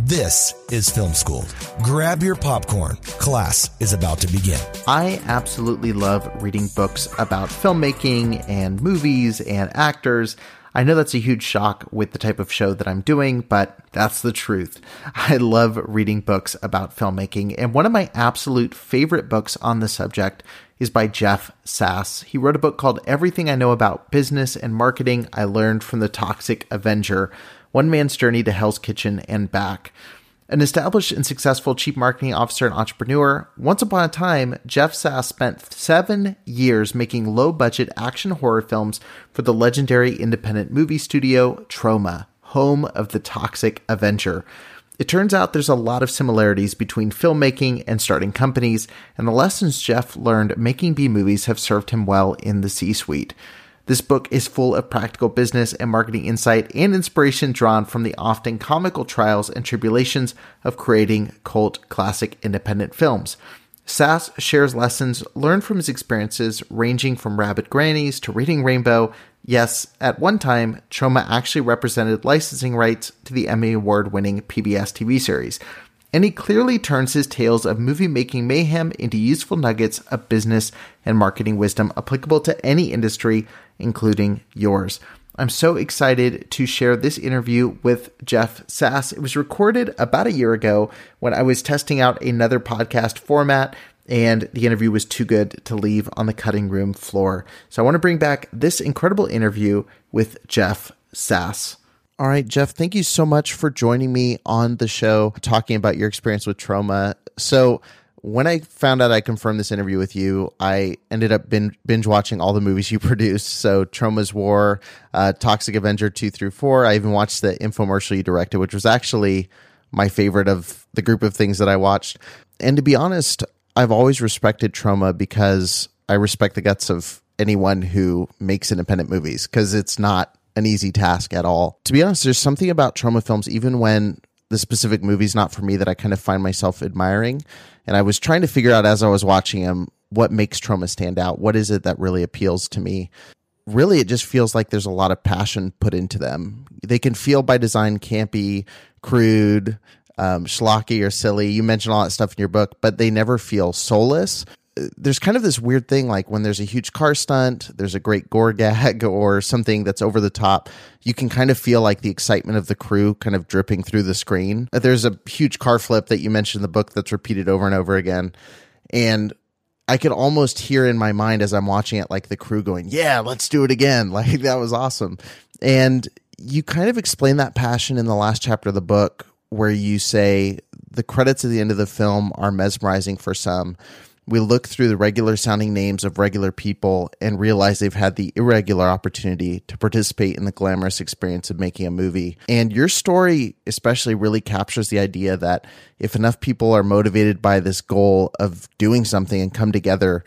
This is Film School. Grab your popcorn. Class is about to begin. I absolutely love reading books about filmmaking and movies and actors. I know that's a huge shock with the type of show that I'm doing, but that's the truth. I love reading books about filmmaking, and one of my absolute favorite books on the subject is by Jeff Sass. He wrote a book called Everything I Know About Business and Marketing I Learned from the Toxic Avenger one Man's Journey to Hell's Kitchen and Back. An established and successful chief marketing officer and entrepreneur, once upon a time, Jeff Sass spent seven years making low budget action horror films for the legendary independent movie studio Troma, home of the Toxic Avenger. It turns out there's a lot of similarities between filmmaking and starting companies, and the lessons Jeff learned making B movies have served him well in the C suite. This book is full of practical business and marketing insight and inspiration drawn from the often comical trials and tribulations of creating cult classic independent films. Sass shares lessons learned from his experiences ranging from Rabid Grannies to Reading Rainbow. Yes, at one time, Troma actually represented licensing rights to the Emmy Award winning PBS TV series and he clearly turns his tales of movie making mayhem into useful nuggets of business and marketing wisdom applicable to any industry, including yours. I'm so excited to share this interview with Jeff Sass. It was recorded about a year ago when I was testing out another podcast format and the interview was too good to leave on the cutting room floor. So I want to bring back this incredible interview with Jeff Sass. All right, Jeff, thank you so much for joining me on the show, talking about your experience with Troma. So, when I found out I confirmed this interview with you, I ended up binge, watching all the movies you produced. So, Troma's War, uh, Toxic Avenger 2 through 4. I even watched the infomercial you directed, which was actually my favorite of the group of things that I watched. And to be honest, I've always respected Troma because I respect the guts of anyone who makes independent movies because it's not an easy task at all. To be honest, there's something about Troma films, even when the specific movie's not for me, that I kind of find myself admiring. And I was trying to figure out as I was watching them what makes Troma stand out. What is it that really appeals to me? Really, it just feels like there's a lot of passion put into them. They can feel by design campy, crude, um, schlocky, or silly. You mentioned all that stuff in your book, but they never feel soulless there's kind of this weird thing like when there's a huge car stunt, there's a great gore gag or something that's over the top, you can kind of feel like the excitement of the crew kind of dripping through the screen. Uh, there's a huge car flip that you mentioned in the book that's repeated over and over again. And I could almost hear in my mind as I'm watching it, like the crew going, Yeah, let's do it again. Like that was awesome. And you kind of explain that passion in the last chapter of the book where you say the credits at the end of the film are mesmerizing for some we look through the regular sounding names of regular people and realize they've had the irregular opportunity to participate in the glamorous experience of making a movie. And your story, especially, really captures the idea that if enough people are motivated by this goal of doing something and come together,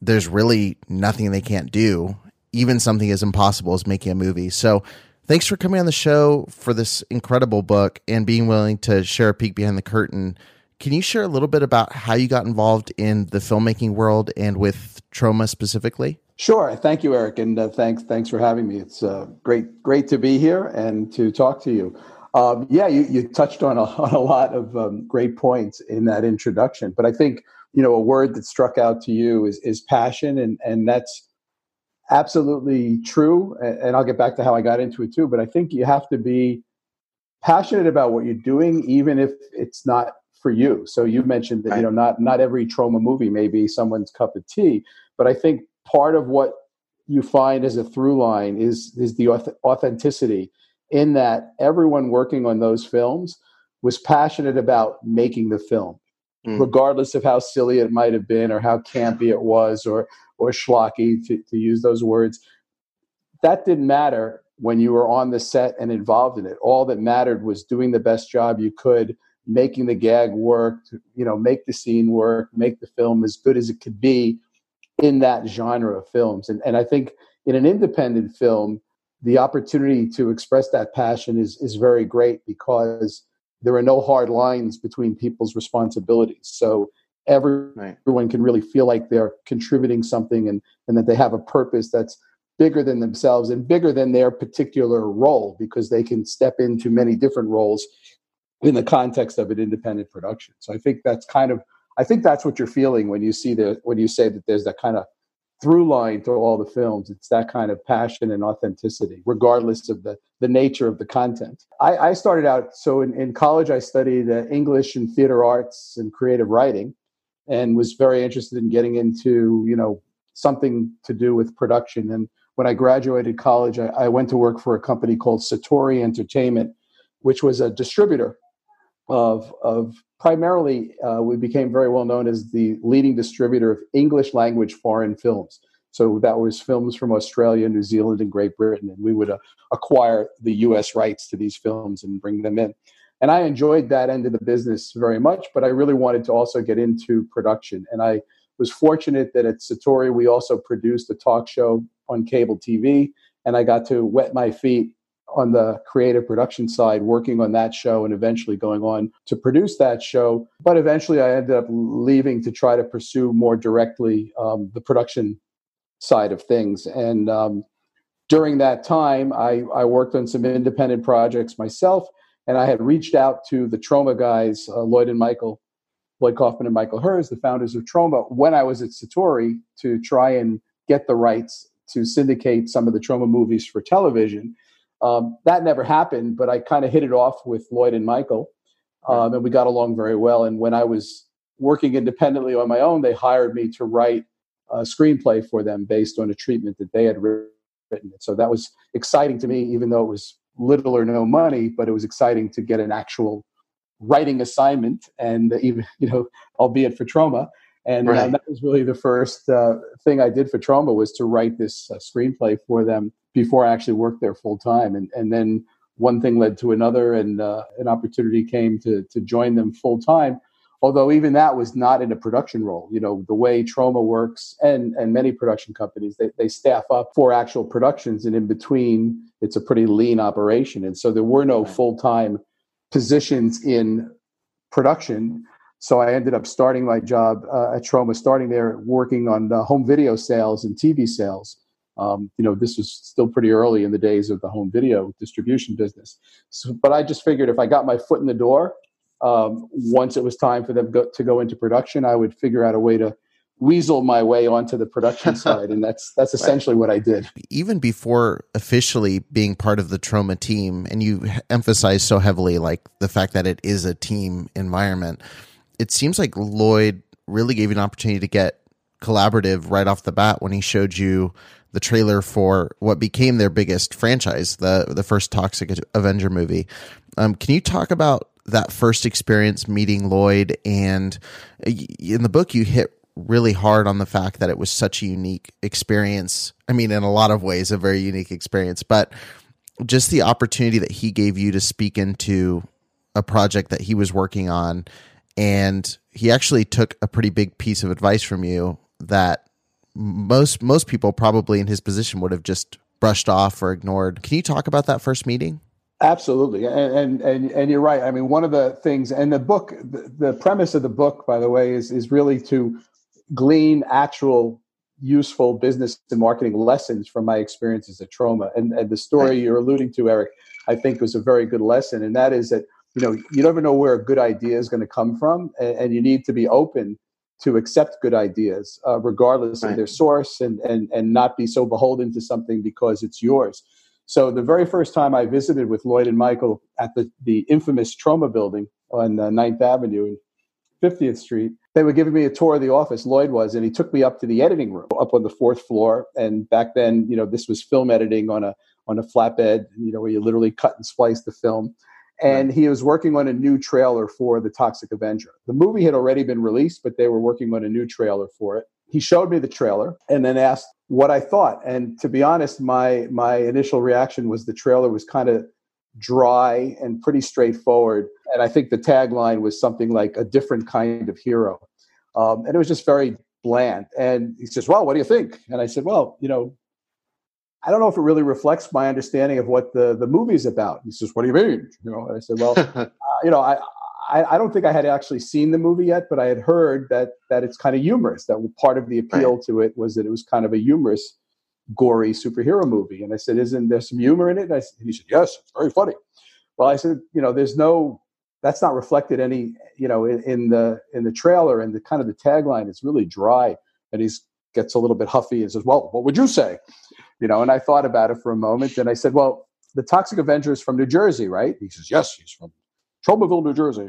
there's really nothing they can't do, even something as impossible as making a movie. So, thanks for coming on the show for this incredible book and being willing to share a peek behind the curtain can you share a little bit about how you got involved in the filmmaking world and with Troma specifically? Sure. Thank you, Eric, and uh, thanks thanks for having me. It's uh, great great to be here and to talk to you. Um, yeah, you, you touched on a, on a lot of um, great points in that introduction, but I think you know a word that struck out to you is is passion, and and that's absolutely true. And, and I'll get back to how I got into it too. But I think you have to be passionate about what you're doing, even if it's not for you. So you mentioned that you know not not every Troma movie may be someone's cup of tea, but I think part of what you find as a through line is is the authenticity in that everyone working on those films was passionate about making the film mm. regardless of how silly it might have been or how campy it was or or schlocky to, to use those words that didn't matter when you were on the set and involved in it all that mattered was doing the best job you could making the gag work, to, you know, make the scene work, make the film as good as it could be in that genre of films. And and I think in an independent film, the opportunity to express that passion is is very great because there are no hard lines between people's responsibilities. So every, right. everyone can really feel like they're contributing something and, and that they have a purpose that's bigger than themselves and bigger than their particular role because they can step into many different roles in the context of an independent production. So I think that's kind of I think that's what you're feeling when you see the when you say that there's that kind of through line to all the films. It's that kind of passion and authenticity, regardless of the, the nature of the content. I, I started out, so in, in college, I studied uh, English and theater arts and creative writing and was very interested in getting into, you know, something to do with production. And when I graduated college, I, I went to work for a company called Satori Entertainment, which was a distributor of, of primarily, uh, we became very well known as the leading distributor of English language foreign films. So that was films from Australia, New Zealand, and Great Britain. And we would uh, acquire the US rights to these films and bring them in. And I enjoyed that end of the business very much, but I really wanted to also get into production. And I was fortunate that at Satori, we also produced a talk show on cable TV. And I got to wet my feet on the creative production side, working on that show and eventually going on to produce that show. But eventually, I ended up leaving to try to pursue more directly um, the production side of things. And um, during that time, I, I, worked on some independent projects myself, and I had reached out to the Troma guys, uh, Lloyd and Michael, Lloyd Kaufman and Michael Herz, the founders of Troma, when I was at Satori to try and get the rights to syndicate some of the Troma movies for television. Um, that never happened, but I kind of hit it off with Lloyd and Michael, um, and we got along very well. And when I was working independently on my own, they hired me to write a screenplay for them based on a treatment that they had written. So that was exciting to me, even though it was little or no money, but it was exciting to get an actual writing assignment and even, you know, albeit for Troma. And uh, right. uh, that was really the first uh, thing I did for Troma was to write this uh, screenplay for them before I actually worked there full time. And and then one thing led to another, and uh, an opportunity came to to join them full time. Although even that was not in a production role. You know the way Troma works, and and many production companies they they staff up for actual productions, and in between it's a pretty lean operation. And so there were no full time positions in production so I ended up starting my job uh, at Troma, starting there working on uh, home video sales and TV sales. Um, you know, this was still pretty early in the days of the home video distribution business. So, but I just figured if I got my foot in the door, um, once it was time for them go, to go into production, I would figure out a way to weasel my way onto the production side, and that's that's essentially what I did. Even before officially being part of the Troma team, and you emphasize so heavily like the fact that it is a team environment it seems like Lloyd really gave you an opportunity to get collaborative right off the bat when he showed you the trailer for what became their biggest franchise, the the first Toxic Avenger movie. Um, can you talk about that first experience meeting Lloyd? And in the book, you hit really hard on the fact that it was such a unique experience. I mean, in a lot of ways, a very unique experience, but just the opportunity that he gave you to speak into a project that he was working on and he actually took a pretty big piece of advice from you that most most people probably in his position would have just brushed off or ignored. Can you talk about that first meeting? Absolutely, and and and, and you're right. I mean, one of the things, and the book, the, the premise of the book, by the way, is is really to glean actual useful business and marketing lessons from my experiences at Troma. And, and the story you're alluding to, Eric, I think was a very good lesson, and that is that you know you never know where a good idea is going to come from and, and, you need to be open to accept good ideas uh, regardless right. of their source and, and and not be so beholden to something because it's yours. So the very first time i visited with lloyd and michael at the, the infamous Troma building on uh, 9th avenue and 50th street they were giving me a tour of the office lloyd was and he took me up to the editing room up on the fourth floor. And back then you know this was film editing on a on a flatbed you know where you literally cut and splice the film and right. he was working on a new trailer for the Toxic Avenger. The movie had already been released, but they were working on a new trailer for it. He showed me the trailer and then asked what I thought. And to be honest, my my initial reaction was the trailer was kind of dry and pretty straightforward. And I think the tagline was something like a different kind of hero. Um, and it was just very bland. And he says, Well, what do you think? And I said, Well, you know, I don't know if it really reflects my understanding of what the, the movie is about. He says, What do you mean? You know, and I said, Well, uh, you know, I, I, I, don't think I had actually seen the movie yet, but I had heard that that it's kind of humorous. That part of the appeal right. to it was that it was kind of a humorous gory superhero movie. And I said, Isn't there some humor in it? And, I, and he said, Yes, it's very funny. Well, I said, you know, there's no that's not reflected any, you know, in, in the in the trailer and the kind of the tagline is really dry. And he gets a little bit huffy and says, Well, what would you say? You know, and I thought about it for a moment and I said, Well, the Toxic Avenger is from New Jersey, right? He says, Yes, he's from Tromaville, New Jersey.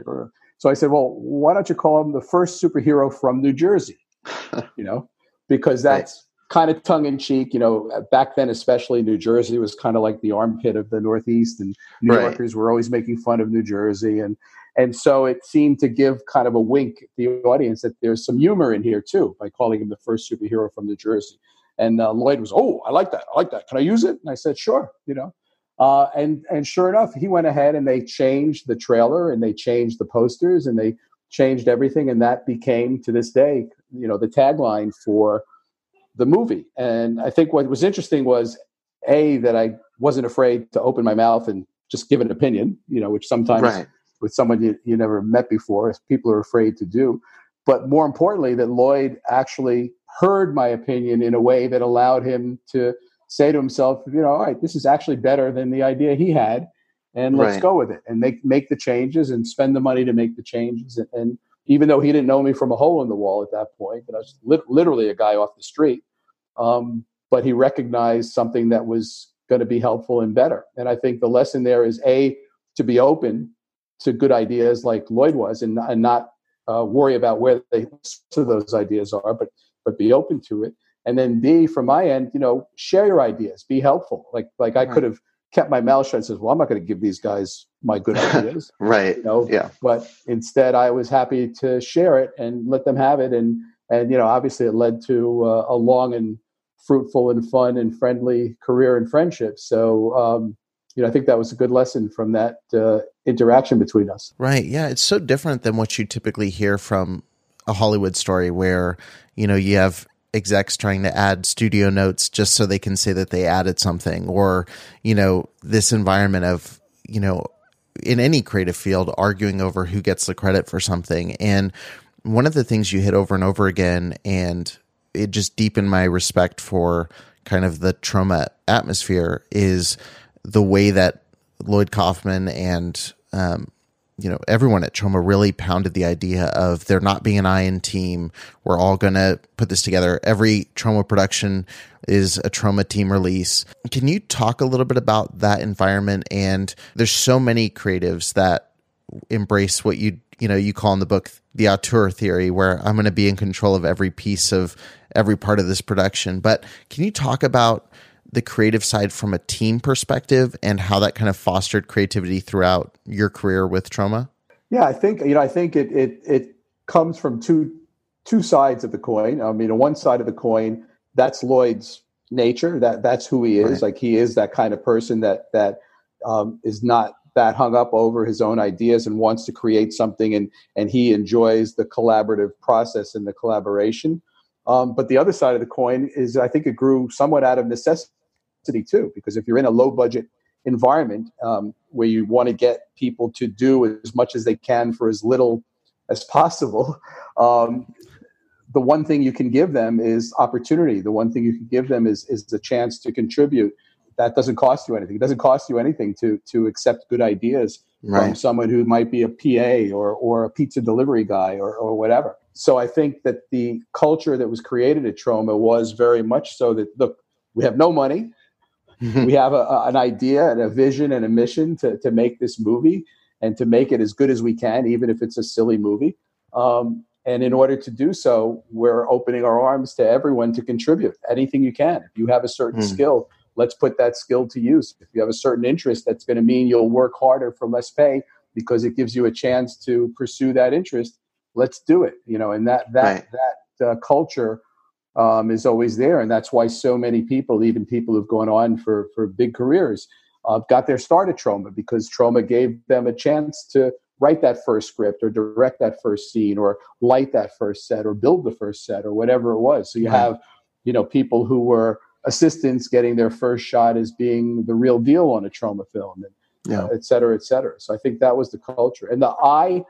So I said, Well, why don't you call him the first superhero from New Jersey? you know, because that's kind of tongue in cheek. You know, back then, especially New Jersey was kind of like the armpit of the Northeast, and New right. Yorkers were always making fun of New Jersey, and and so it seemed to give kind of a wink to the audience that there's some humor in here too by calling him the first superhero from New Jersey. And uh, Lloyd was, oh, I like that. I like that. Can I use it? And I said, sure. You know, uh, and and sure enough, he went ahead and they changed the trailer and they changed the posters and they changed everything, and that became to this day, you know, the tagline for the movie. And I think what was interesting was a that I wasn't afraid to open my mouth and just give an opinion, you know, which sometimes right. With someone you, you never met before, as people are afraid to do. But more importantly, that Lloyd actually heard my opinion in a way that allowed him to say to himself, you know, all right, this is actually better than the idea he had, and let's right. go with it and make make the changes and spend the money to make the changes. And, and even though he didn't know me from a hole in the wall at that point, but I was li- literally a guy off the street. Um, but he recognized something that was going to be helpful and better. And I think the lesson there is a to be open to good ideas like Lloyd was, and, and not uh, worry about where they of those ideas are, but but be open to it. And then B, from my end, you know, share your ideas, be helpful. Like like I could have kept my mouth shut and says, "Well, I'm not going to give these guys my good ideas." right. You know? Yeah. But instead, I was happy to share it and let them have it, and and you know, obviously, it led to uh, a long and fruitful and fun and friendly career and friendship. So, um, you know, I think that was a good lesson from that uh, interaction between us. Right. Yeah. It's so different than what you typically hear from a Hollywood story where, you know, you have execs trying to add studio notes just so they can say that they added something or you know this environment of you know in any creative field arguing over who gets the credit for something and one of the things you hit over and over again and it just deepened my respect for kind of the Troma atmosphere is the way that Lloyd Kaufman and um, you know, everyone at Troma really pounded the idea of there not being an iron team. We're all going to put this together. Every Troma production is a Troma team release. Can you talk a little bit about that environment? And there's so many creatives that embrace what you you know you call in the book the auteur theory where i'm going to be in control of every piece of every part of this production but can you talk about the creative side from a team perspective and how that kind of fostered creativity throughout your career with Troma? Yeah, I think you know, I think it it it comes from two two sides of the coin. I mean, on one side of the coin, that's Lloyd's nature. That that's who he is. Right. Like he is that kind of person that that um, is not that hung up over his own ideas and wants to create something, and and he enjoys the collaborative process and the collaboration. Um, but the other side of the coin is, I think it grew somewhat out of necessity too, because if you're in a low budget environment um, where you want to get people to do as much as they can for as little as possible, um, the one thing you can give them is opportunity. The one thing you can give them is is the chance to contribute. That doesn't cost you anything. It doesn't cost you anything to to accept good ideas right. from someone who might be a PA or or a pizza delivery guy or or whatever. So I think that the culture that was created at Troma was very much so that look, we have no money. We have a, a, an idea and a vision and a mission to, to make this movie and to make it as good as we can, even if it's a silly movie. Um, and in order to do so, we're opening our arms to everyone to contribute anything you can. If you have a certain mm. skill, let's put that skill to use. If you have a certain interest, that's going to mean you'll work harder for less pay because it gives you a chance to pursue that interest. Let's do it. You know, and that that right. that uh, culture um, is always there, and that's why so many people, even people who've gone on for for big careers, uh, got their start at Troma because Troma gave them a chance to write that first script or direct that first scene or light that first set or build the first set or whatever it was. So you right. have, you know, people who were assistants getting their first shot as being the real deal on a Troma film and yeah. uh, et cetera, et cetera. So I think that was the culture. And the I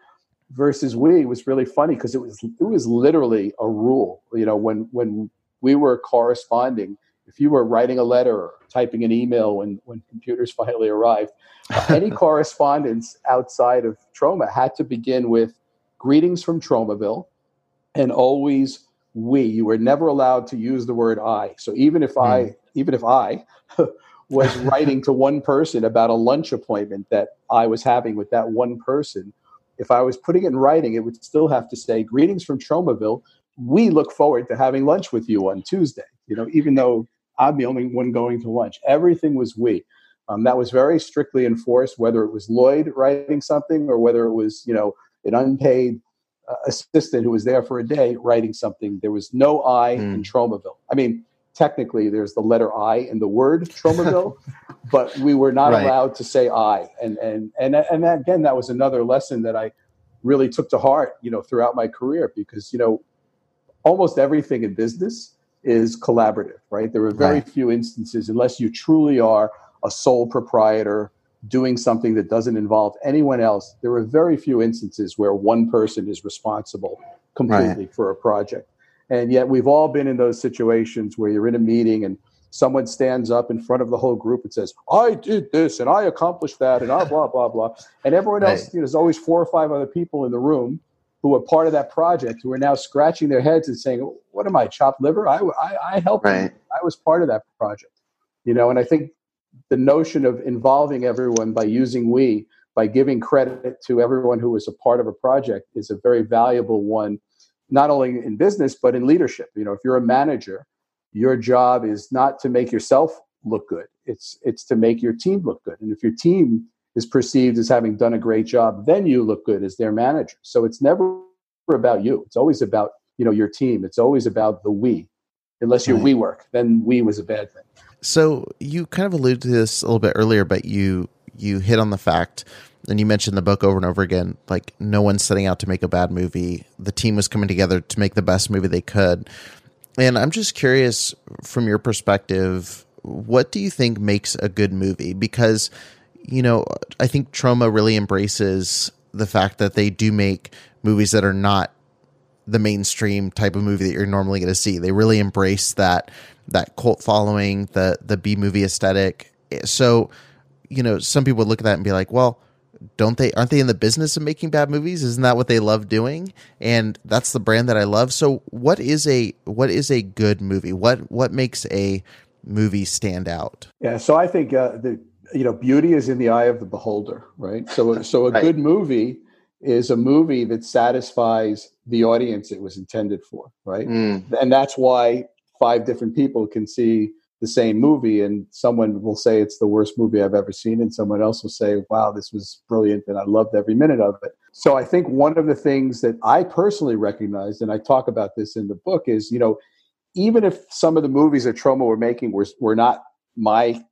versus we was really funny because it was it was literally a rule. You know, when when we were corresponding, if you were writing a letter or typing an email when when computers finally arrived, any correspondence outside of Troma had to begin with greetings from Tromaville and always we. You were never allowed to use the word I. So even if I, hmm. even if I was writing to one person about a lunch appointment that I was having with that one person, if I was putting it in writing, it would still have to say, Greetings from Tromaville. We look forward to having lunch with you on Tuesday. You know, even though I'm the only one going to lunch, everything was we. Um, that was very strictly enforced, whether it was Lloyd writing something or whether it was, you know, an unpaid uh, assistant who was there for a day writing something. There was no I mm. in Tromaville. I mean, technically, there's the letter I in the word Tromaville, but we were not right. allowed to say I. And and and and that, again, that was another lesson that I really took to heart, you know, throughout my career because you know, almost everything in business is collaborative, right? There are very right. few instances, unless you truly are a sole proprietor doing something that doesn't involve anyone else, there are very few instances where one person is responsible completely right. for a project. And yet we've all been in those situations where you're in a meeting and someone stands up in front of the whole group and says, I did this and I accomplished that and blah, blah, blah, blah. And everyone else, right. you know, there's always four or five other people in the room who are part of that project who are now scratching their heads and saying, what am I, chopped liver? I, I, I helped. Right. I was part of that project. You know, and I think the notion of involving everyone by using we, by giving credit to everyone who was a part of a project is a very valuable one, not only in business, but in leadership. You know, if you're a manager, your job is not to make yourself look good. It's it's to make your team look good. And if your team is perceived as having done a great job, then you look good as their manager. So it's never about you. It's always about, you know, your team. It's always about the we. Unless you're right. we work, then we was a bad thing. So you kind of alluded to this a little bit earlier, but you you hit on the fact and you mentioned the book over and over again like no one's setting out to make a bad movie. The team was coming together to make the best movie they could. And i'm just curious from your perspective what do you think makes a good movie? Because you know i think Troma really embraces the fact that they do make movies that are not the mainstream type of movie that you're normally going to see. They really embrace that that cult following, the the B movie aesthetic. So, you know, some people would look at that and be like, well, don't they aren't they in the business of making bad movies? Isn't that what they love doing? And that's the brand that I love. So, what is a what is a good movie? What what makes a movie stand out? Yeah, so I think uh, the you know beauty is in the eye of the beholder, right? So so a right. good movie is a movie that satisfies the audience it was intended for, right? Mm. And that's why five different people can see the same movie and someone will say it's the worst movie I've ever seen and someone else will say wow this was brilliant and I loved every minute of it. So I think one of the things that I personally recognized and I talk about this in the book is you know even if some of the movies that Troma were making were were not my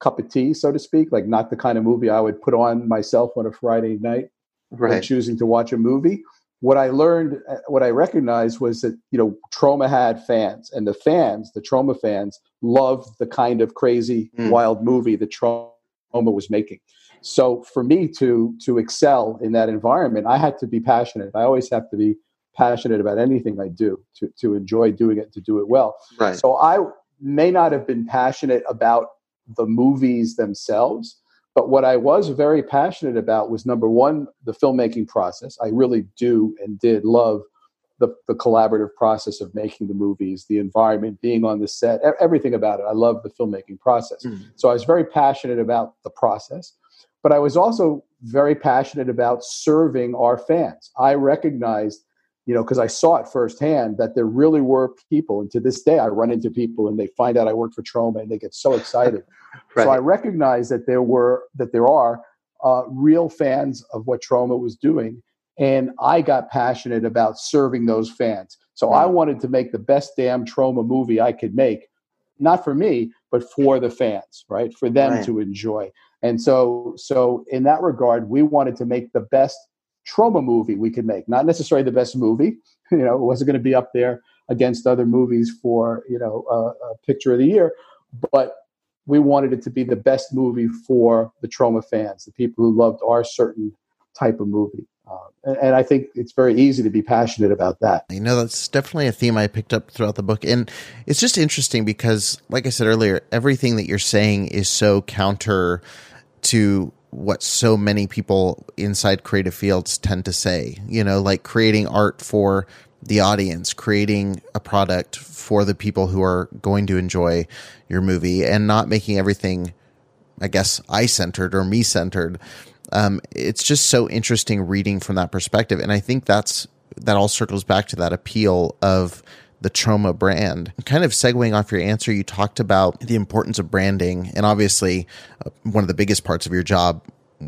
cup of tea so to speak like not the kind of movie I would put on myself on a Friday night right. when choosing to watch a movie what I learned, uh, what I recognized was that you know Troma had fans, and the fans, the Troma fans, loved the kind of crazy, mm. wild movie that Troma was making. So for me to to excel in that environment, I had to be passionate. I always have to be passionate about anything I do to to enjoy doing it, to do it well. Right. So I may not have been passionate about the movies themselves, but what I was very passionate about was number one, the filmmaking process. I really do and did love the, the collaborative process of making the movies, the environment, being on the set, everything about it. I love the filmmaking process. Mm-hmm. So I was very passionate about the process, but I was also very passionate about serving our fans. I recognized you know, because I saw it firsthand that there really were people, and to this day, I run into people and they find out I work for Troma and they get so excited. right. So I recognize that there were that there are uh, real fans of what Troma was doing, and I got passionate about serving those fans. So I wanted to make the best damn Troma movie I could make, not for me, but for the fans, right? For them right. to enjoy. And so, so in that regard, we wanted to make the best Troma movie we could make. Not necessarily the best movie. You know, it wasn't going to be up there against other movies for you know a picture of the year, but we wanted it to be the best movie for the Troma fans, the people who loved our certain type of movie. Uh, and, and, I think it's very easy to be passionate about that. You know, that's definitely a theme I picked up throughout the book. And it's just interesting because, like I said earlier, everything that you're saying is so counter to what so many people inside creative fields tend to say. You know, like creating art for the audience, creating a product for the people who are going to enjoy your movie and not making everything, I guess, I centered or me centered. Um, it's just so interesting reading from that perspective. And I think that's, that all circles back to that appeal of the Troma brand. Kind of segueing off your answer, you talked about the importance of branding, and obviously, uh, one of the biggest parts of your job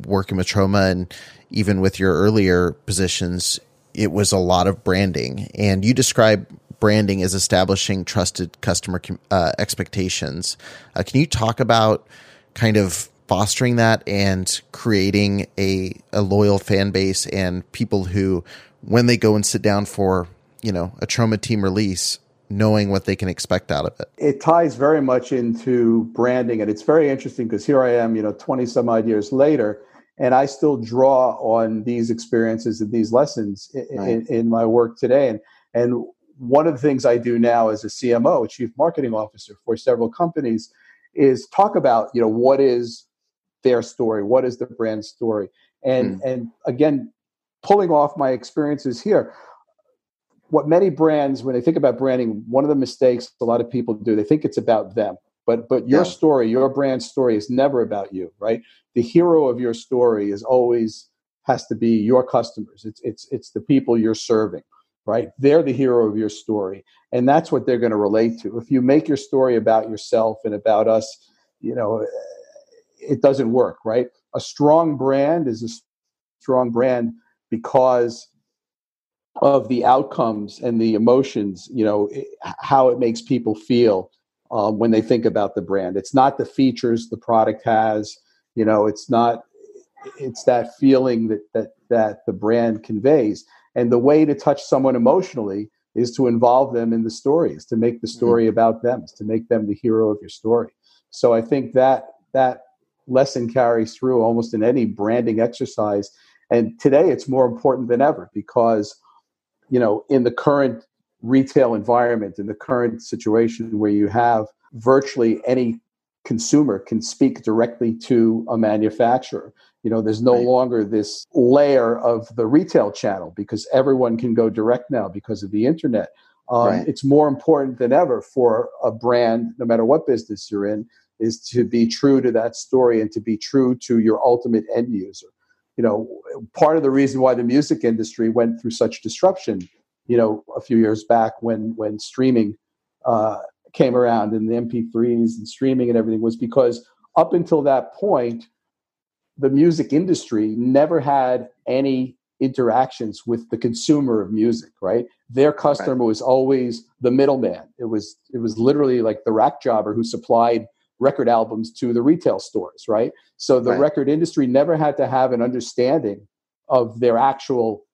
working with Troma and even with your earlier positions, it was a lot of branding. And you describe branding as establishing trusted customer uh, expectations. Uh, can you talk about kind of fostering that and creating a, a loyal fan base and people who, when they go and sit down for, you know, a Troma team release, knowing what they can expect out of it. It ties very much into branding, and it's very interesting because here I am, you know, 20 some odd years later, and I still draw on these experiences and these lessons in, right. in, in, my work today. And and one of the things I do now as a CMO, a chief marketing officer for several companies, is talk about you know what is their story, what is the brand story, and mm. and again, pulling off my experiences here. What many brands, when they think about branding, one of the mistakes a lot of people do, they think it's about them. But but your yeah. story your brand story is never about you right? The hero of your story is always has to be your customers. It's it's it's the people you're serving right? They're the hero of your story and that's what they're going to relate to. If you make your story about yourself and about us you know eh, it doesn't work right? A strong brand is a strong brand because of the outcomes and the emotions you know how it makes people feel um, when they think about the brand. It's not the features the product has. You know, it's not. It's that feeling that that that the brand conveys. And the way to touch someone emotionally is to involve them in the story, is to make the mm-hmm. story mm-hmm. about them, is to make them the hero of your story. So I think that that lesson carries through almost in any branding exercise. And today it's more important than ever because, you know, in the current retail environment in the current situation where you have virtually any consumer can speak directly to a manufacturer. You know, there's no right. longer this layer of the retail channel because everyone can go direct now because of the internet. Um, right. It's more important than ever for a brand, no matter what business you're in, is to be true to that story and to be true to your ultimate end user. You know, part of the reason why the music industry went through such disruption you know, a few years back when when streaming uh, came around and the MP3s and streaming and everything was because up until that point, the music industry never had any interactions with the consumer of music. Right, their customer right. was always the middleman. It was it was literally like the rack jobber who supplied record albums to the retail stores. Right, so the right. record industry never had to have an understanding of their actual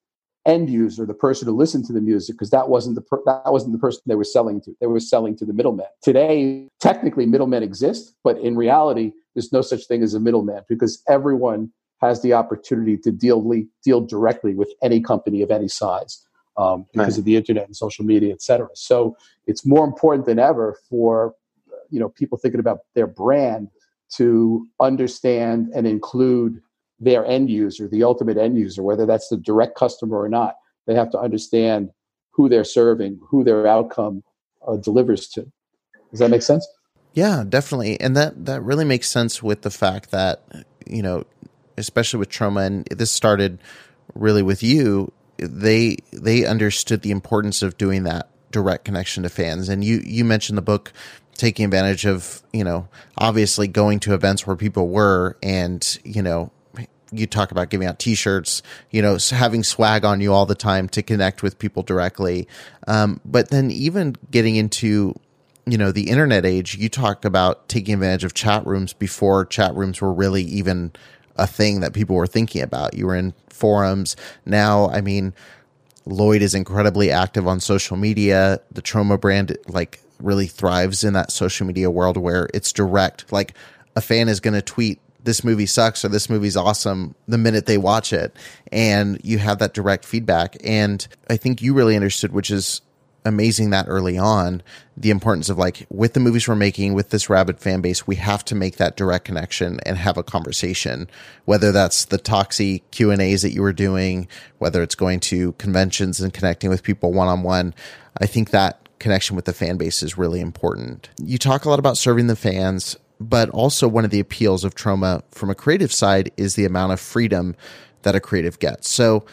end user, the person who listened to the music, because that wasn't the per- that wasn't the person they were selling to. They were selling to the middleman. Today, technically, middlemen exist, but in reality, there's no such thing as a middleman because everyone has the opportunity to deal deal directly with any company of any size um, because right. of the internet and social media, et cetera. So it's more important than ever for you know people thinking about their brand to understand and include their end user, the ultimate end user, whether that's the direct customer or not. They have to understand who they're serving, who their outcome uh, delivers to. Does that make sense? Yeah, definitely. And that that really makes sense with the fact that you know, especially with Troma, and this started really with you. They they understood the importance of doing that direct connection to fans. And you you mentioned the book taking advantage of you know obviously going to events where people were and you know you talk about giving out t-shirts, you know, having swag on you all the time to connect with people directly. Um, but then even getting into you know the internet age you talk about taking advantage of chat rooms before chat rooms were really even a thing that people were thinking about. You were in forums. Now i mean lloyd is incredibly active on social media. The troma brand like really thrives in that social media world where it's direct. Like a fan is going to tweet this movie sucks or this movie's awesome the minute they watch it. And you have that direct feedback. And i think you really understood which is amazing that early on the importance of like with the movies we're making with this rabid fan base we have to make that direct connection and have a conversation. Whether that's the toxie q and a's that you were doing whether it's going to conventions and connecting with people one-on-one i think that connection with the fan base is really important you talk a lot about serving the fans but also one of the appeals of Troma from a creative side is the amount of freedom that a creative gets. So,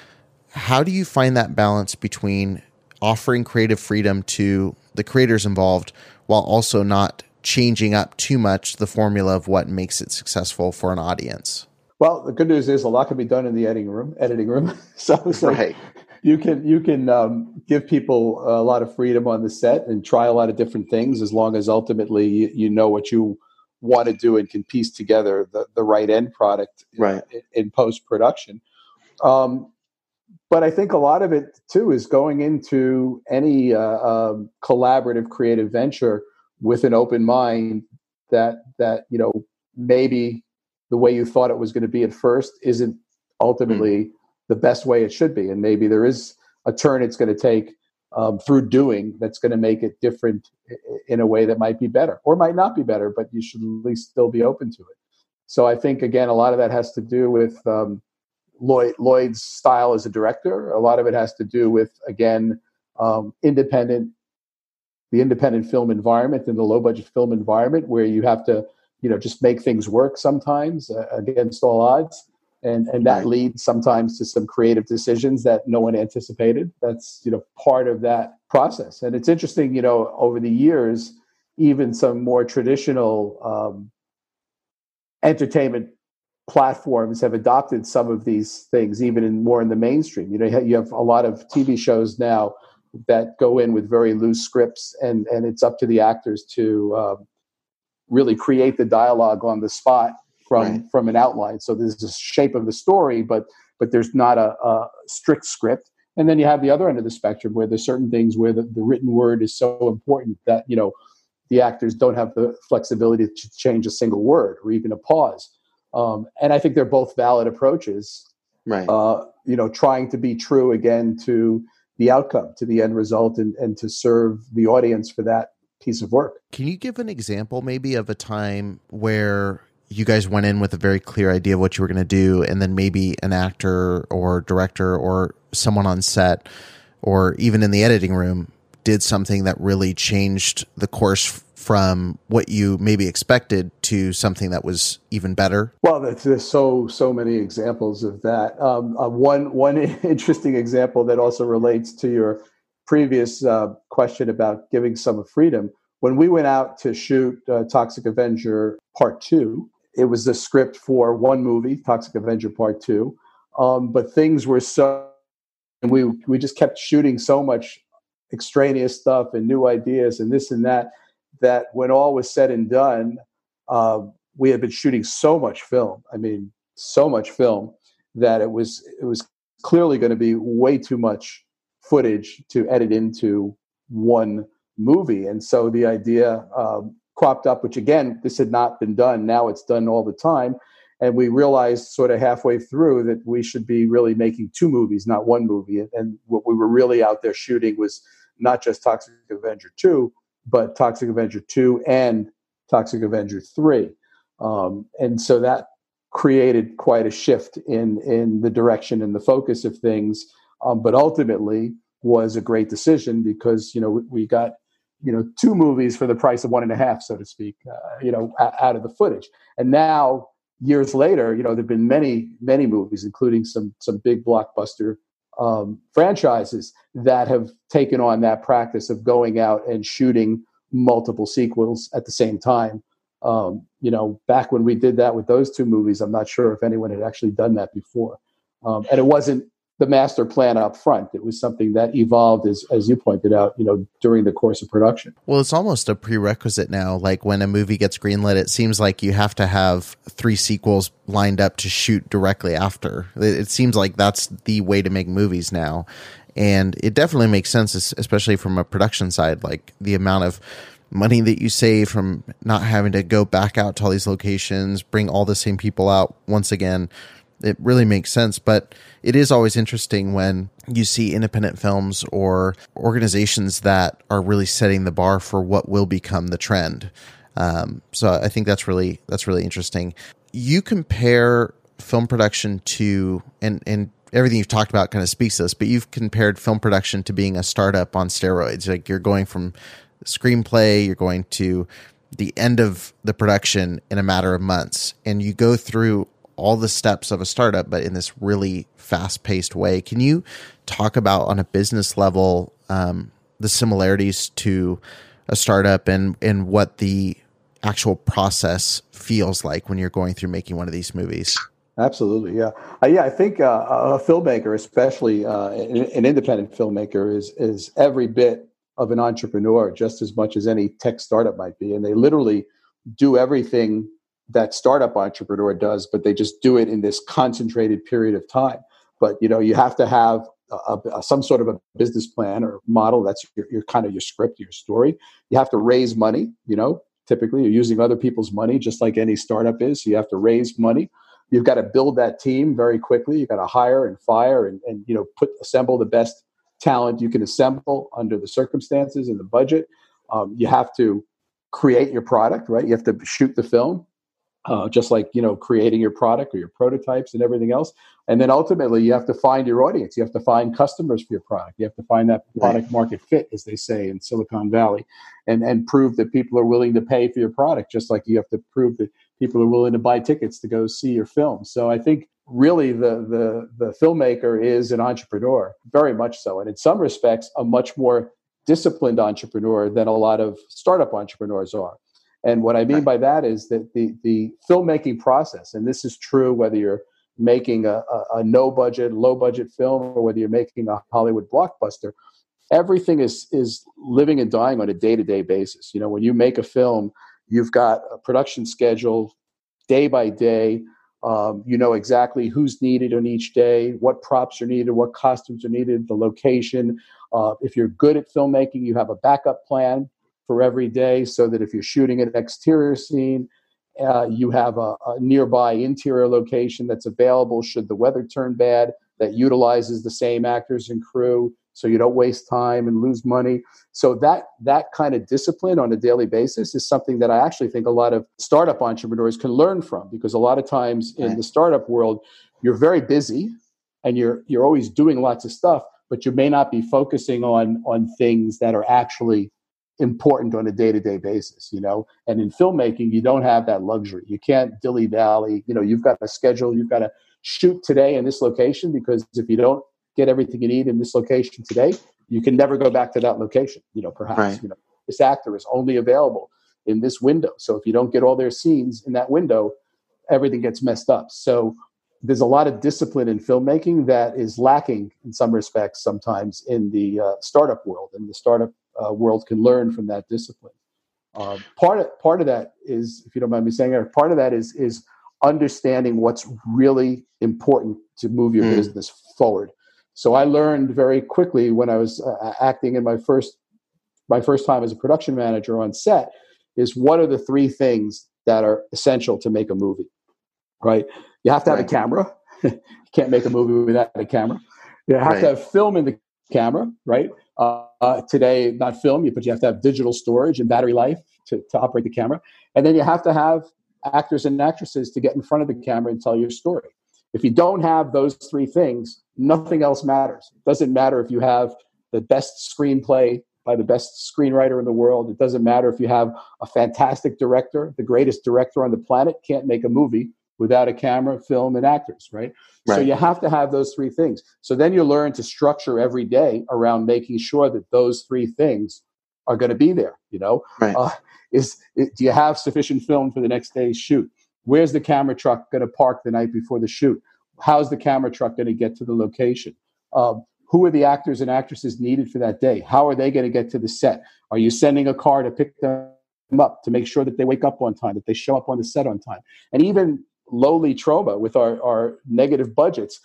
how do you find that balance between offering creative freedom to the creators involved while also not changing up too much the formula of what makes it successful for an audience? Well, the good news is a lot can be done in the editing room. Editing room, so, so right. You can you can um, give people a lot of freedom on the set and try a lot of different things as long as ultimately you, you know what you want to do and can piece together the, the right end product right. in, in post production. Um, but I think a lot of it too is going into any uh, um, collaborative creative venture with an open mind that that you know maybe the way you thought it was going to be at first isn't ultimately mm. The best way it should be, and maybe there is a turn it's going to take um, through doing that's going to make it different in a way that might be better or might not be better, but you should at least still be open to it. So I think again, a lot of that has to do with um, Lloyd, Lloyd's style as a director. A lot of it has to do with again um, independent, the independent film environment and the low budget film environment where you have to, you know, just make things work sometimes uh, against all odds and and that leads sometimes to some creative decisions that no one anticipated. That's you know part of that process. And it's interesting you know over the years even some more traditional um, entertainment platforms have adopted some of these things even in more in the mainstream. You know you have a lot of tv shows now that go in with very loose scripts and and it's up to the actors to um, really create the dialogue on the spot from right. from an outline. So there's the shape of the story, but but there's not a, a, strict script. And then you have the other end of the spectrum where there's certain things where the, the written word is so important that you know the actors don't have the flexibility to change a single word or even a pause. Um, and I think they're both valid approaches. Right. Uh, you know, trying to be true again to the outcome, to the end result, and, and to serve the audience for that piece of work. Can you give an example maybe of a time where you guys went in with a very clear idea of what you were going to do, and then maybe an actor or director or someone on set or even in the editing room did something that really changed the course from what you maybe expected to something that was even better? Well, there's so so many examples of that. Um, uh, one one interesting example that also relates to your previous uh, question about giving some freedom. When we went out to shoot uh, Toxic Avenger Part Two, it was the script for one movie, Toxic Avenger Part Two, um, but things were so, and we we just kept shooting so much extraneous stuff and new ideas and this and that that when all was said and done, uh, we had been shooting so much film. I mean, so much film that it was it was clearly going to be way too much footage to edit into one movie. And so the idea um, cropped up, which again, this had not been done. Now it's done all the time. And we realized sort of halfway through that we should be really making two movies, not one movie. And what we were really out there shooting was not just Toxic Avenger 2, but Toxic Avenger 2 and Toxic Avenger 3. Um, and so that created quite a shift in, in the direction and the focus of things. Um, but ultimately was a great decision because, you know, we got you know two movies for the price of one and a half so to speak uh, you know out of the footage. And now years later you know there've been many many movies including some some big blockbuster um, franchises that have taken on that practice of going out and shooting multiple sequels at the same time. Um, you know back when we did that with those two movies i'm not sure if anyone had actually done that before. Um, and it wasn't the master plan up front. It was something that evolved, as as you pointed out, you know, during the course of production. Well, it's almost a prerequisite now. Like when a movie gets greenlit, it seems like you have to have three sequels lined up to shoot directly after. It, seems like that's the way to make movies now, and it definitely makes sense, especially from a production side. Like the amount of money that you save from not having to go back out to all these locations, bring all the same people out once again it really makes sense. But it is always interesting when you see independent films or organizations that are really setting the bar for what will become the trend. Um, so I think that's really that's really interesting. You compare film production to and and everything you've talked about kind of speaks to this, but you've compared film production to being a startup on steroids. Like you're going from screenplay, you're going to the end of the production in a matter of months, and you go through all the steps of a startup, but in this really fast paced way. Can you talk about on a business level um, the similarities to a startup and and what the actual process feels like when you're going through making one of these movies? Absolutely, yeah, uh, yeah. I think uh, a filmmaker, especially uh, an, an independent filmmaker, is is every bit of an entrepreneur, just as much as any tech startup might be, and they literally do everything that startup entrepreneur does, but they just do it in this concentrated period of time. But you know, you have to have a, a, some sort of a business plan or model. That's your, your kind of your script, your story. You have to raise money. You know, typically you're using other people's money, just like any startup is. So you have to raise money. You've got to build that team very quickly. You've got to hire and fire and, and you know put assemble the best talent you can assemble under the circumstances and the budget. Um, you have to create your product, right? You have to shoot the film uh, just like you know creating your product or your prototypes and everything else. And then ultimately you have to find your audience. You have to find customers for your product. You have to find that product right. market fit as they say in silicon valley and and prove that people are willing to pay for your product just like you have to prove that people are willing to buy tickets to go see your film. So i think really the the the filmmaker is an entrepreneur very much so and in some respects a much more disciplined entrepreneur than a lot of startup entrepreneurs are and what I mean by that is that the, the filmmaking process, and this is true whether you're making a, a, a no budget, low budget film or whether you're making a Hollywood blockbuster, everything is, is living and dying on a day to day basis. You know, when you make a film, you've got a production schedule day by day. Um, you know exactly who's needed on each day, what props are needed, what costumes are needed, the location. Uh, if you're good at filmmaking, you have a backup plan for every day so that if you're shooting an exterior scene, uh, you have a, a, nearby interior location that's available should the weather turn bad that utilizes the same actors and crew so you don't waste time and lose money. So that that kind of discipline on a daily basis is something that i actually think a lot of startup entrepreneurs can learn from because a lot of times in the startup world you're very busy and you're you're always doing lots of stuff but you may not be focusing on on things that are actually important on a day-to-day basis you know? And in filmmaking you don't have that luxury. You can't dilly dally you know you've got a schedule you've got to shoot today in this location because if you don't get everything you need in this location today you can never go back to that location you know perhaps right. you know? This actor is only available in this window. So if you don't get all their scenes in that window everything gets messed up. So there's a lot of discipline in filmmaking that is lacking in some respects sometimes in the uh, startup world and the startup uh, world can learn from that discipline. Uh, part of part of that is, if you don't mind me saying, it, part of that is is understanding what's really important to move your mm. business forward. So I learned very quickly when I was uh, acting in my first my first time as a production manager on set is what are the three things that are essential to make a movie, right? You have to have right. a camera. you can't make a movie without a camera. You have right. to have film in the camera, right? Uh, today, not film, but you have to have digital storage and battery life to, to operate the camera. And then you have to have actors and actresses to get in front of the camera and tell your story. If you don't have those three things, nothing else matters. It doesn't matter if you have the best screenplay by the best screenwriter in the world. It doesn't matter if you have a fantastic director, the greatest director on the planet can't make a movie without a camera, film, and actors, right? right? So you have to have those three things. So then you learn to structure every day around making sure that those three things are going to be there. You know, right. uh, is, is do you have sufficient film for the next day's shoot? Where's the camera truck going to park the night before the shoot? How's the camera truck going to get to the location? Um, who are the actors and actresses needed for that day? How are they going to get to the set? Are you sending a car to pick them up to make sure that they wake up on time, that they show up on the set on time? And even lowly Troma with our, our negative budgets,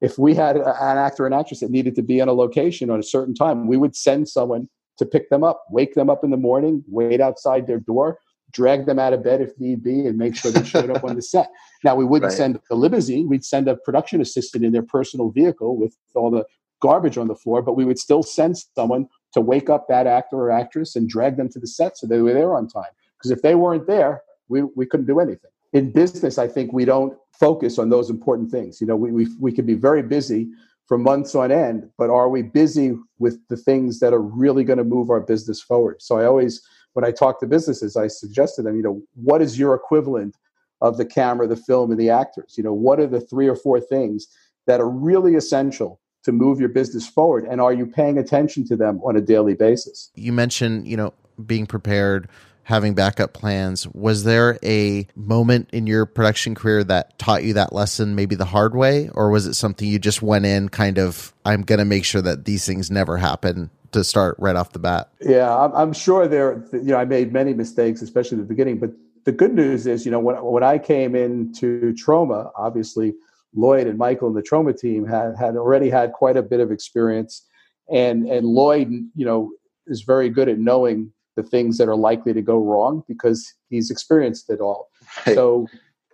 if we had an actor and actress that needed to be on a location on a certain time, we would send someone to pick them up, wake them up in the morning, wait outside their door, drag them out of bed if need be, and make sure they showed up on the set. Now, we wouldn't right. send a limousine, we'd send a production assistant in their personal vehicle with all the garbage on the floor, but we would still send someone to wake up that actor or actress and drag them to the set so they were there on time. Because if they weren't there, we, we couldn't do anything. In business, I think we don't focus on those important things. You know, we, we, we can be very busy for months on end, but are we busy with the things that are really going to move our business forward? So I always, when I talk to businesses, I suggest to them, you know, what is your equivalent of the camera, the film, and the actors? You know, what are the three or four things that are really essential to move your business forward and are you paying attention to them on a daily basis you mentioned you know being prepared having backup plans. Was there a moment in your production career that taught you that lesson maybe the hard way? Or was it something you just went in kind of i'm going to make sure that these things never happen to start right off the bat? Yeah i'm, sure there you know i made many mistakes especially at the beginning. But the good news is you know when, when i came into Troma, obviously Lloyd and Michael and the Troma team had, had already had quite a bit of experience. And, and Lloyd, you know, is very good at knowing the things that are likely to go wrong because he's experienced it all. Right. So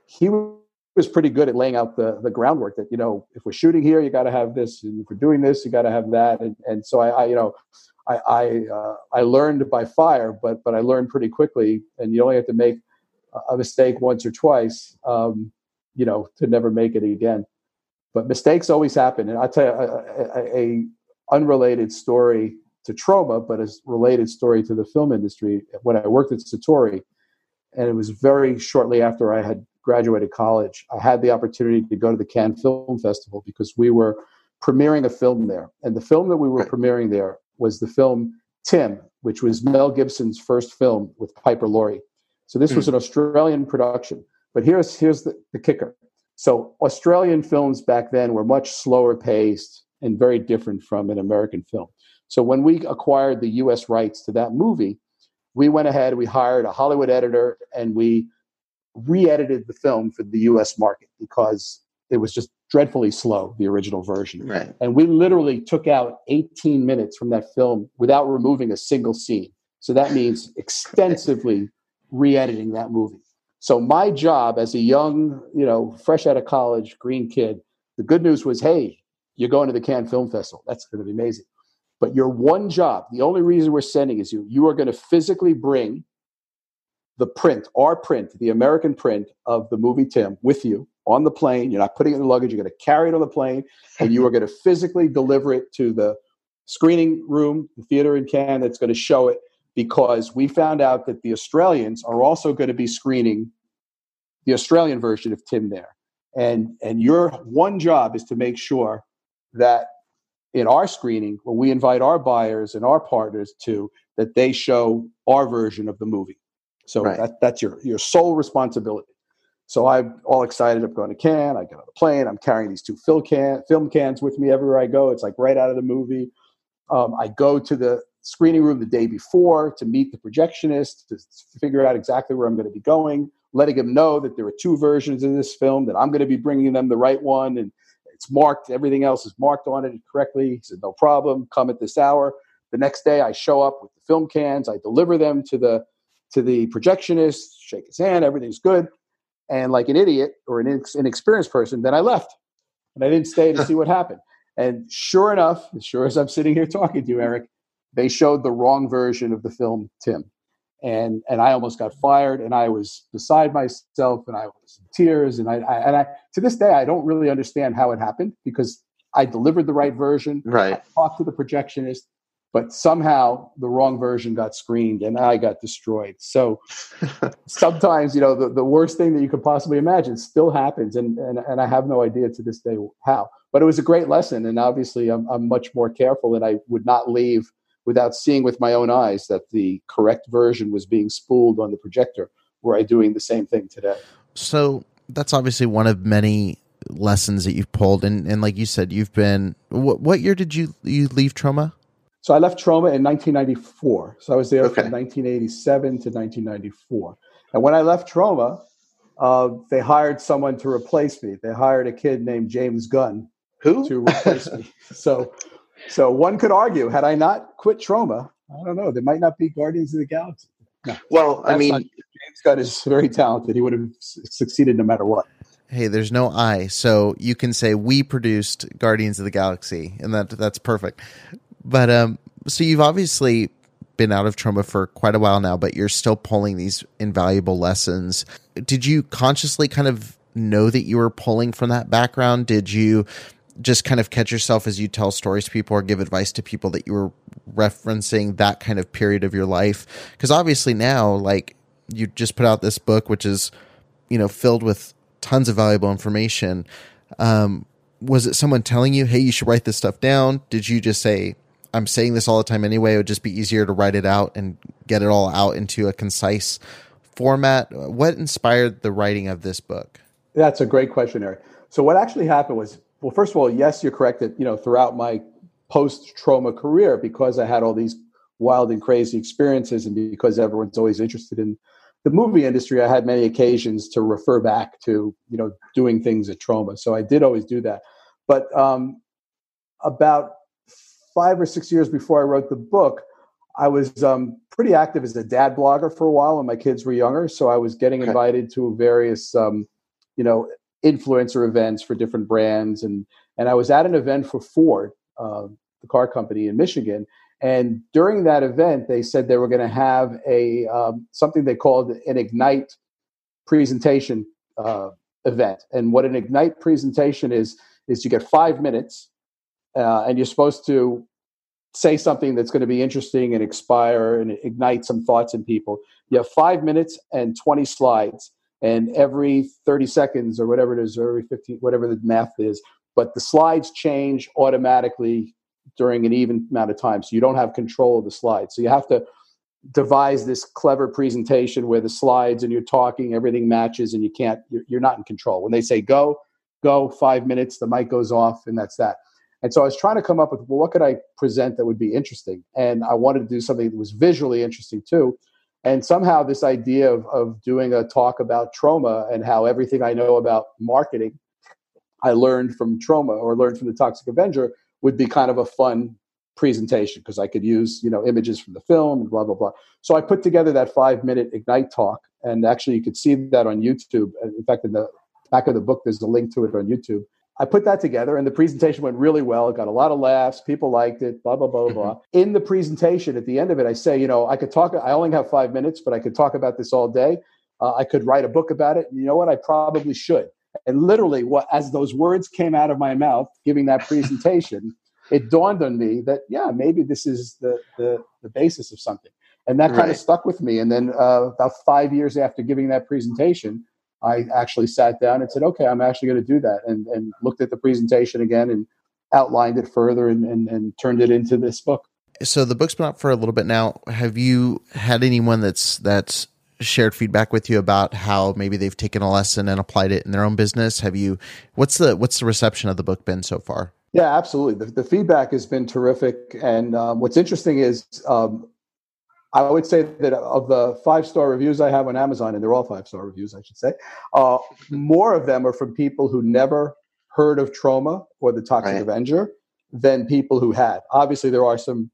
he was pretty good at laying out the, the groundwork that, you know, if we're shooting here, you got to have this. And if we're doing this, you got to have that. And, and so I, I you know, I, I, uh, I learned by fire, but, but I learned pretty quickly. And you only have to make a mistake once or twice. Um, you know, to never make it again. But mistakes always happen. And I'll tell you a, a, a unrelated story to Troma, but a related story to the film industry. When I worked at Satori, and it was very shortly after I had graduated college, I had the opportunity to go to the Cannes Film Festival because we were premiering a film there. And the film that we were premiering there was the film Tim, which was Mel Gibson's first film with Piper Laurie. So this mm. was an Australian production. But here's here's the, the kicker. So Australian films back then were much slower paced and very different from an American film. So when we acquired the US rights to that movie, we went ahead, we hired a Hollywood editor, and we re-edited the film for the US market because it was just dreadfully slow, the original version. Right. And we literally took out 18 minutes from that film without removing a single scene. So that means extensively re-editing that movie. So my job as a young, you know, fresh out of college, green kid, the good news was, hey, you're going to the Cannes Film Festival. That's going to be amazing. But your one job, the only reason we're sending is you, you are going to physically bring the print, our print, the American print of the movie Tim with you on the plane. You're not putting it in the luggage. You're going to carry it on the plane, and you are going to physically deliver it to the screening room, the theater in Cannes that's going to show it. Because we found out that the Australians are also going to be screening the Australian version of Tim there. And, and your one job is to make sure that in our screening, when we invite our buyers and our partners to, that they show our version of the movie. So right. that, that's your, your sole responsibility. So I'm all excited. I'm going to Cannes. I get on the plane. I'm carrying these two film, can, film cans with me everywhere I go. It's like right out of the movie. Um, I go to the screening room the day before to meet the projectionist to figure out exactly where I'm going to be going letting him know that there are two versions of this film, that I'm going to be bringing them the right one, and it's marked, everything else is marked on it correctly. He said, No problem, come at this hour. The next day I show up with the film cans, I deliver them to the to the projectionist, shake his hand, everything's good. And like an idiot or an inexperienced person, then I left. And I didn't stay to see what happened. And sure enough, as sure as I'm sitting here talking to you, Eric, they showed the wrong version of the film Tim and and I almost got fired, and I was beside myself, and I was in tears, and I, I, and I to this day I don't really understand how it happened because I delivered the right version, right? I talked to the projectionist, but somehow the wrong version got screened, and I got destroyed. So sometimes you know the, the worst thing that you could possibly imagine still happens, and, and and I have no idea to this day how. But it was a great lesson, and obviously I'm I'm much more careful, and I would not leave without seeing with my own eyes that the correct version was being spooled on the projector. Were I doing the same thing today? So that's obviously one of many lessons that you've pulled, and and like you said, you've been. What what year did you you leave Troma So I left Troma in 1994. So I was there okay. from 1987 to 1994. And when I left Troma uh, they hired someone to replace me. They hired a kid named James Gunn who to replace me. So, so one could argue, had I not quit Troma, I don't know, there might not be Guardians of the Galaxy. No, well, I mean, not, James Gunn is very talented. He would have succeeded no matter what. Hey, there's no I, so you can say we produced Guardians of the Galaxy, and that that's perfect. But um, so you've obviously been out of Troma for quite a while now, but you're still pulling these invaluable lessons. Did you consciously kind of know that you were pulling from that background? Did you just kind of catch yourself as you tell stories to people or give advice to people that you were referencing that kind of period of your life? Because obviously now, like you just put out this book, which is, you know, filled with tons of valuable information. Um, was it someone telling you, hey, you should write this stuff down? Did you just say, I'm saying this all the time anyway. It would just be easier to write it out and get it all out into a concise format. What inspired the writing of this book? That's a great question, Eric. So what actually happened was, well, first of all, yes, you're correct that you know throughout my post Troma career, because I had all these wild and crazy experiences, and because everyone's always interested in the movie industry, I had many occasions to refer back to you know doing things at Troma. So I did always do that. But um, about five or six years before I wrote the book, I was um, pretty active as a dad blogger for a while when my kids were younger. So I was getting okay. invited to various, um, you know, influencer events for different brands, and and I was at an event for Ford, uh, the car company in Michigan. And during that event, they said they were going to have a um, something they called an Ignite presentation uh, event. And what an Ignite presentation is is you get five minutes uh, and you're supposed to say something that's going to be interesting and expire and ignite some thoughts in people. You have five minutes and 20 slides, and every 30 seconds or whatever it is, or every 15, whatever the math is, but the slides change automatically during an even amount of time. So you don't have control of the slides. So you have to devise this clever presentation where the slides and you're talking, everything matches, and you can't, you're, not in control. When they say go, go, five minutes, the mic goes off, and that's that. And so I was trying to come up with well, what could I present that would be interesting? And I wanted to do something that was visually interesting too. And somehow this idea of, of doing a talk about Troma and how everything I know about marketing I learned from Troma or learned from the Toxic Avenger would be kind of a fun presentation because I could use, you know, images from the film and blah, blah, blah. So I put together that five minute Ignite talk. And actually you could see that on YouTube. In fact, in the back of the book, there's a link to it on YouTube. I put that together and the presentation went really well. It got a lot of laughs. People liked it, blah, blah, blah, blah. Mm-hmm. In the presentation, at the end of it, I say, you know, I could talk, I only have five minutes, but I could talk about this all day. Uh, I could write a book about it. You know what? I probably should. And literally, what as those words came out of my mouth, giving that presentation, it dawned on me that yeah, maybe this is the the, the basis of something, and that kind right. of stuck with me. And then uh, about five years after giving that presentation, I actually sat down and said, okay, I'm actually going to do that, and, and looked at the presentation again and outlined it further and, and, and turned it into this book. So the book's been out for a little bit now. Have you had anyone that's that's shared feedback with you about how maybe they've taken a lesson and applied it in their own business? Have you what's the what's the reception of the book been so far? Yeah, absolutely. The, the feedback has been terrific, and um, what's interesting is um, I would say that of the five star reviews I have on Amazon, and they're all five star reviews, I should say, uh, more of them are from people who never heard of Troma or the Toxic right. Avenger than people who had. Obviously, there are some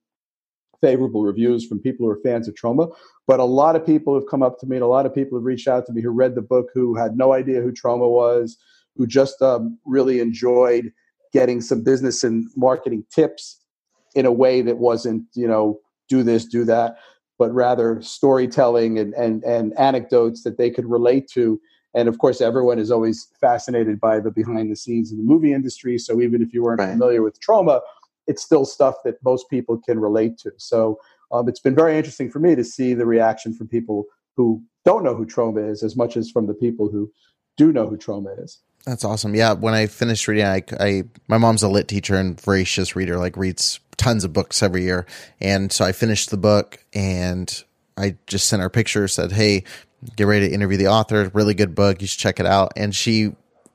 favorable reviews from people who are fans of Troma, but a lot of people have come up to me, and a lot of people have reached out to me who read the book who had no idea who Troma was, who just um, really enjoyed getting some business and marketing tips in a way that wasn't, you know, do this, do that but rather storytelling and, and, and anecdotes that they could relate to. And of course, everyone is always fascinated by the behind the scenes in the movie industry. So even if you weren't right. familiar with Troma, it's still stuff that most people can relate to. So um, it's been very interesting for me to see the reaction from people who don't know who Troma is as much as from the people who do know who Troma is. That's awesome. Yeah, when I finished reading, I, I my mom's a lit teacher and voracious reader, like reads tons of books every year. And so I finished the book and I just sent her a picture, said, Hey, get ready to interview the author. Really good book. You should check it out. And she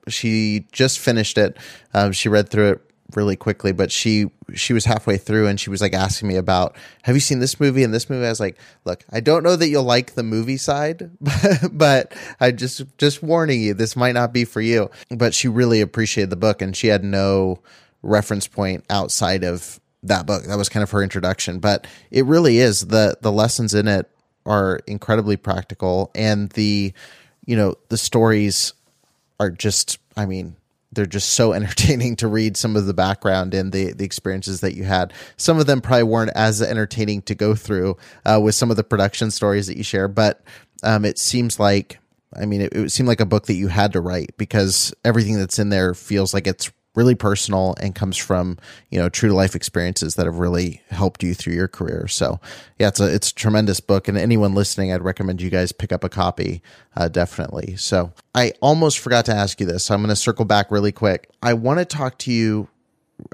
she just finished it. Um, she read through it really quickly, but she she was halfway through and she was like asking me about, "Have you seen this movie and this movie?" I was like, "Look, I don't know that you'll like the movie side, but I just just warning you, this might not be for you." But she really appreciated the book and she had no reference point outside of that book. That was kind of her introduction, but it really is the the lessons in it are incredibly practical and the you know, the stories are just I mean, they're just so entertaining to read some of the background and the the experiences that you had. Some of them probably weren't as entertaining to go through uh, with some of the production stories that you share, but um, it seems like I mean, it, it seemed like a book that you had to write because everything that's in there feels like it's really personal and comes from you know true to life experiences that have really helped you through your career. So yeah, it's a it's a tremendous book, and anyone listening, I'd recommend you guys pick up a copy uh, definitely. So I almost forgot to ask you this, so I'm going to circle back really quick. I want to talk to you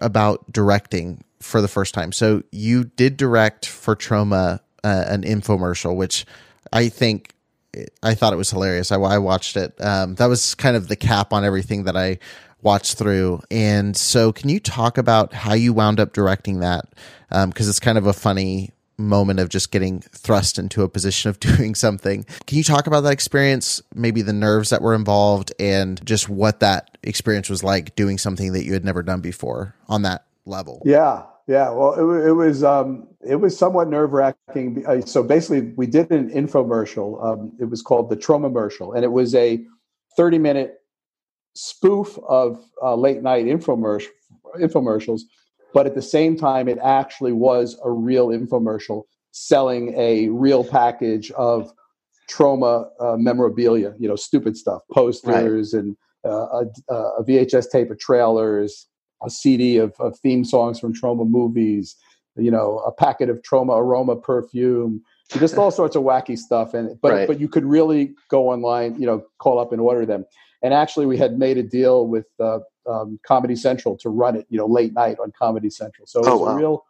about directing for the first time. So you did direct for Troma uh, an infomercial, which I think I thought it was hilarious. I, I watched it. Um, that was kind of the cap on everything that I watch through. And so, can you talk about how you wound up directing that? Because um, it's kind of a funny moment of just getting thrust into a position of doing something. Can you talk about that experience, maybe the nerves that were involved, and just what that experience was like doing something that you had never done before on that level? Yeah. Yeah, well, it, it was um, it was somewhat nerve wracking. So basically, we did an infomercial. Um, it was called the Troma Commercial, and it was a thirty minute spoof of uh, late night infomercial, infomercials, but at the same time, it actually was a real infomercial selling a real package of Troma uh, memorabilia, you know, stupid stuff, posters right. and uh, a, a, VHS tape of trailers, a CD of, of theme songs from Troma movies, you know, a packet of Troma aroma perfume, just all sorts of wacky stuff. And but right. but you could really go online, you know, call up and order them. And actually, we had made a deal with uh, um, Comedy Central to run it, you know, late night on Comedy Central. So it oh, was oh, wow. a real,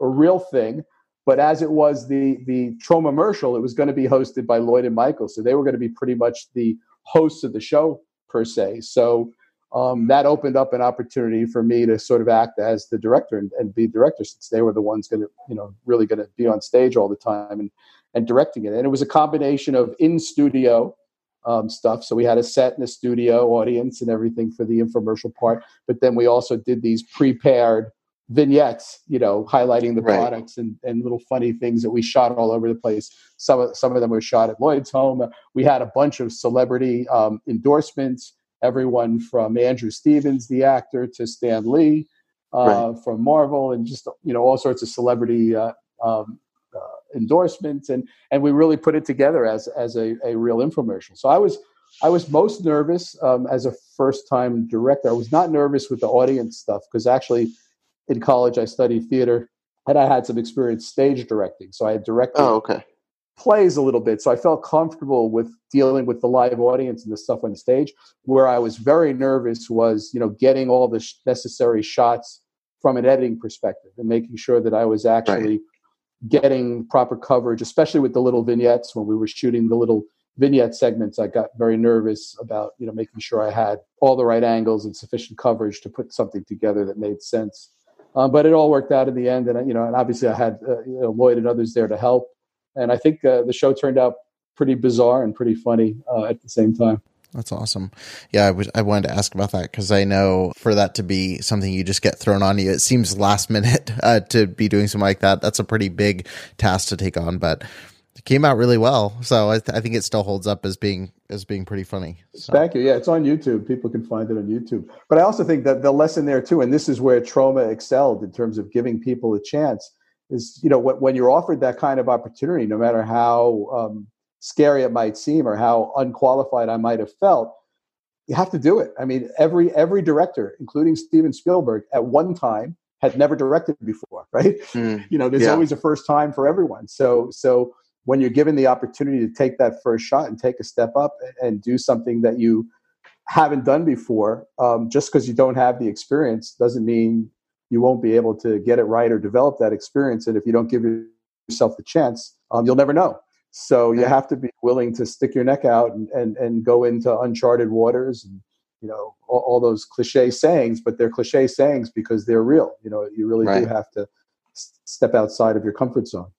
a real thing. But as it was the the Troma commercial, it was going to be hosted by Lloyd and Michael, so they were going to be pretty much the hosts of the show per se. So um, that opened up an opportunity for me to sort of act as the director and, and be director, since they were the ones going to, you know, really going to be on stage all the time and and directing it. And it was a combination of in studio um, stuff. So we had a set in the studio audience and everything for the infomercial part. But then we also did these prepared vignettes, you know, highlighting the right. products and, and little funny things that we shot all over the place. Some of some of them were shot at Lloyd's home. We had a bunch of celebrity um, endorsements. Everyone from Andrew Stevens, the actor, to Stan Lee uh, right. from Marvel, and just you know all sorts of celebrity uh, um, endorsements and and we really put it together as as a, a real infomercial. So i was i was most nervous um, as a first time director. I was not nervous with the audience stuff because actually in college i studied theater and i had some experience stage directing. So i had directed oh, okay. plays a little bit. So i felt comfortable with dealing with the live audience and the stuff on stage. Where i was very nervous was you know getting all the sh- necessary shots from an editing perspective and making sure that i was actually right getting proper coverage, especially with the little vignettes when we were shooting the little vignette segments. I got very nervous about you know making sure I had all the right angles and sufficient coverage to put something together that made sense. Um, but it all worked out in the end, and you know, and obviously I had uh, you know, Lloyd and others there to help, and I think uh, the show turned out pretty bizarre and pretty funny uh, at the same time. That's awesome. Yeah, I wanted to ask about that because I know for that to be something you just get thrown on you, it seems last minute uh, to be doing something like that. That's a pretty big task to take on, but it came out really well. So I, th- I think it still holds up as being as being pretty funny. So. Thank you. Yeah, it's on YouTube. People can find it on YouTube. But I also think that the lesson there too, and this is where Troma excelled in terms of giving people a chance, is you know when you're offered that kind of opportunity, no matter how um, scary it might seem or how unqualified I might have felt, you have to do it. I mean, every every director, including Steven Spielberg, at one time had never directed before, right? Mm, you know, there's yeah. always a first time for everyone. So so when you're given the opportunity to take that first shot and take a step up and do something that you haven't done before, um, just because you don't have the experience doesn't mean you won't be able to get it right or develop that experience. And if you don't give yourself the chance, um, you'll never know. So you have to be willing to stick your neck out and, and, and go into uncharted waters and, you know all, all, those cliche sayings, but they're cliche sayings because they're real. You know, you really right. do have to s- step outside of your comfort zone.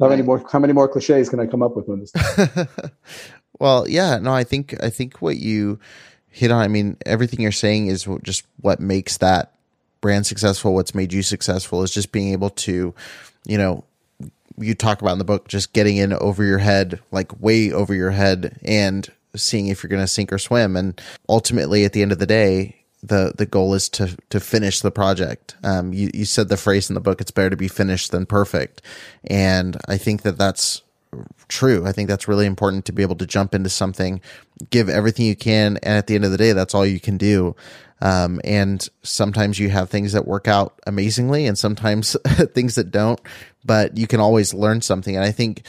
How right. many more? How many more cliches can I come up with on this? well, yeah, no, I think I think what you hit on. I mean, everything you're saying is just what makes that brand successful. What's made you successful is just being able to, you know, you talk about in the book, just getting in over your head, like way over your head, and seeing if you're going to sink or swim. And ultimately, at the end of the day, the the goal is to to finish the project. Um, you you said the phrase in the book, "It's better to be finished than perfect," and I think that that's true. I think that's really important to be able to jump into something, give everything you can, and at the end of the day, that's all you can do. Um, and sometimes you have things that work out amazingly, and sometimes things that don't. But you can always learn something. And I think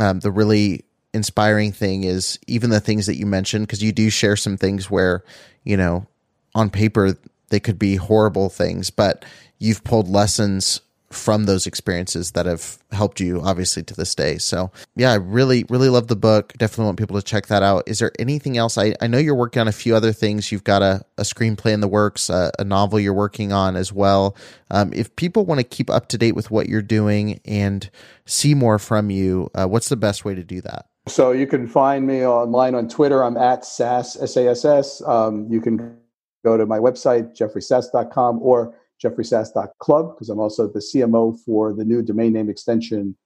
um, the really inspiring thing is even the things that you mentioned, because you do share some things where you know on paper they could be horrible things, but you've pulled lessons from those experiences that have helped you obviously to this day. So yeah, I really, really love the book. Definitely want people to check that out. Is there anything else? I, I know you're working on a few other things. You've got a, a screenplay in the works, a, a novel you're working on as well. Um, if people want to keep up to date with what you're doing and see more from you, uh, what's the best way to do that? So you can find me online on Twitter. I'm at SAS, S-A-S-S. Um, you can go to my website, jeffreysass.com or jeffreysass.club because I'm also the CMO for the new domain name extension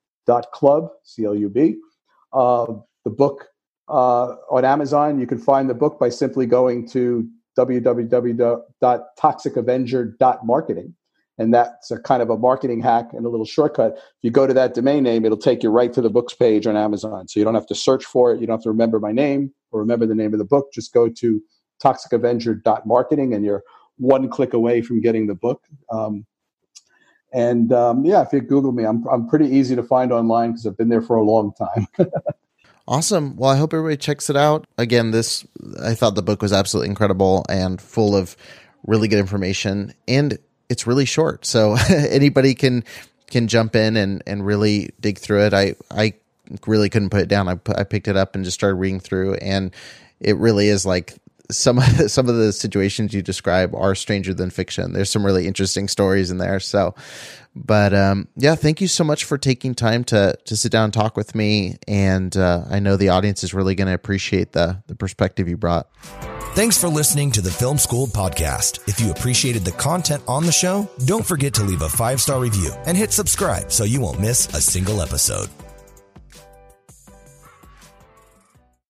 .club, C-L-U-B. Uh, the book uh, on Amazon, you can find the book by simply going to www.toxicavenger.marketing. And that's a kind of a marketing hack and a little shortcut. If you go to that domain name, it'll take you right to the books page on Amazon. So you don't have to search for it. You don't have to remember my name or remember the name of the book. Just go to toxicavenger.marketing and you're one click away from getting the book. Um, and um, yeah, if you Google me, I'm I'm pretty easy to find online because I've been there for a long time. awesome. Well, I hope everybody checks it out. Again, this I thought the book was absolutely incredible and full of really good information, and it's really short, so anybody can can jump in and and really dig through it. I I really couldn't put it down. I I picked it up and just started reading through, and it really is like some some of the situations you describe are stranger than fiction. There's some really interesting stories in there. So, but um, yeah, thank you so much for taking time to to sit down and talk with me. And uh, I know the audience is really going to appreciate the the perspective you brought. Thanks for listening to the Film School podcast. If you appreciated the content on the show, don't forget to leave a five star review and hit subscribe so you won't miss a single episode.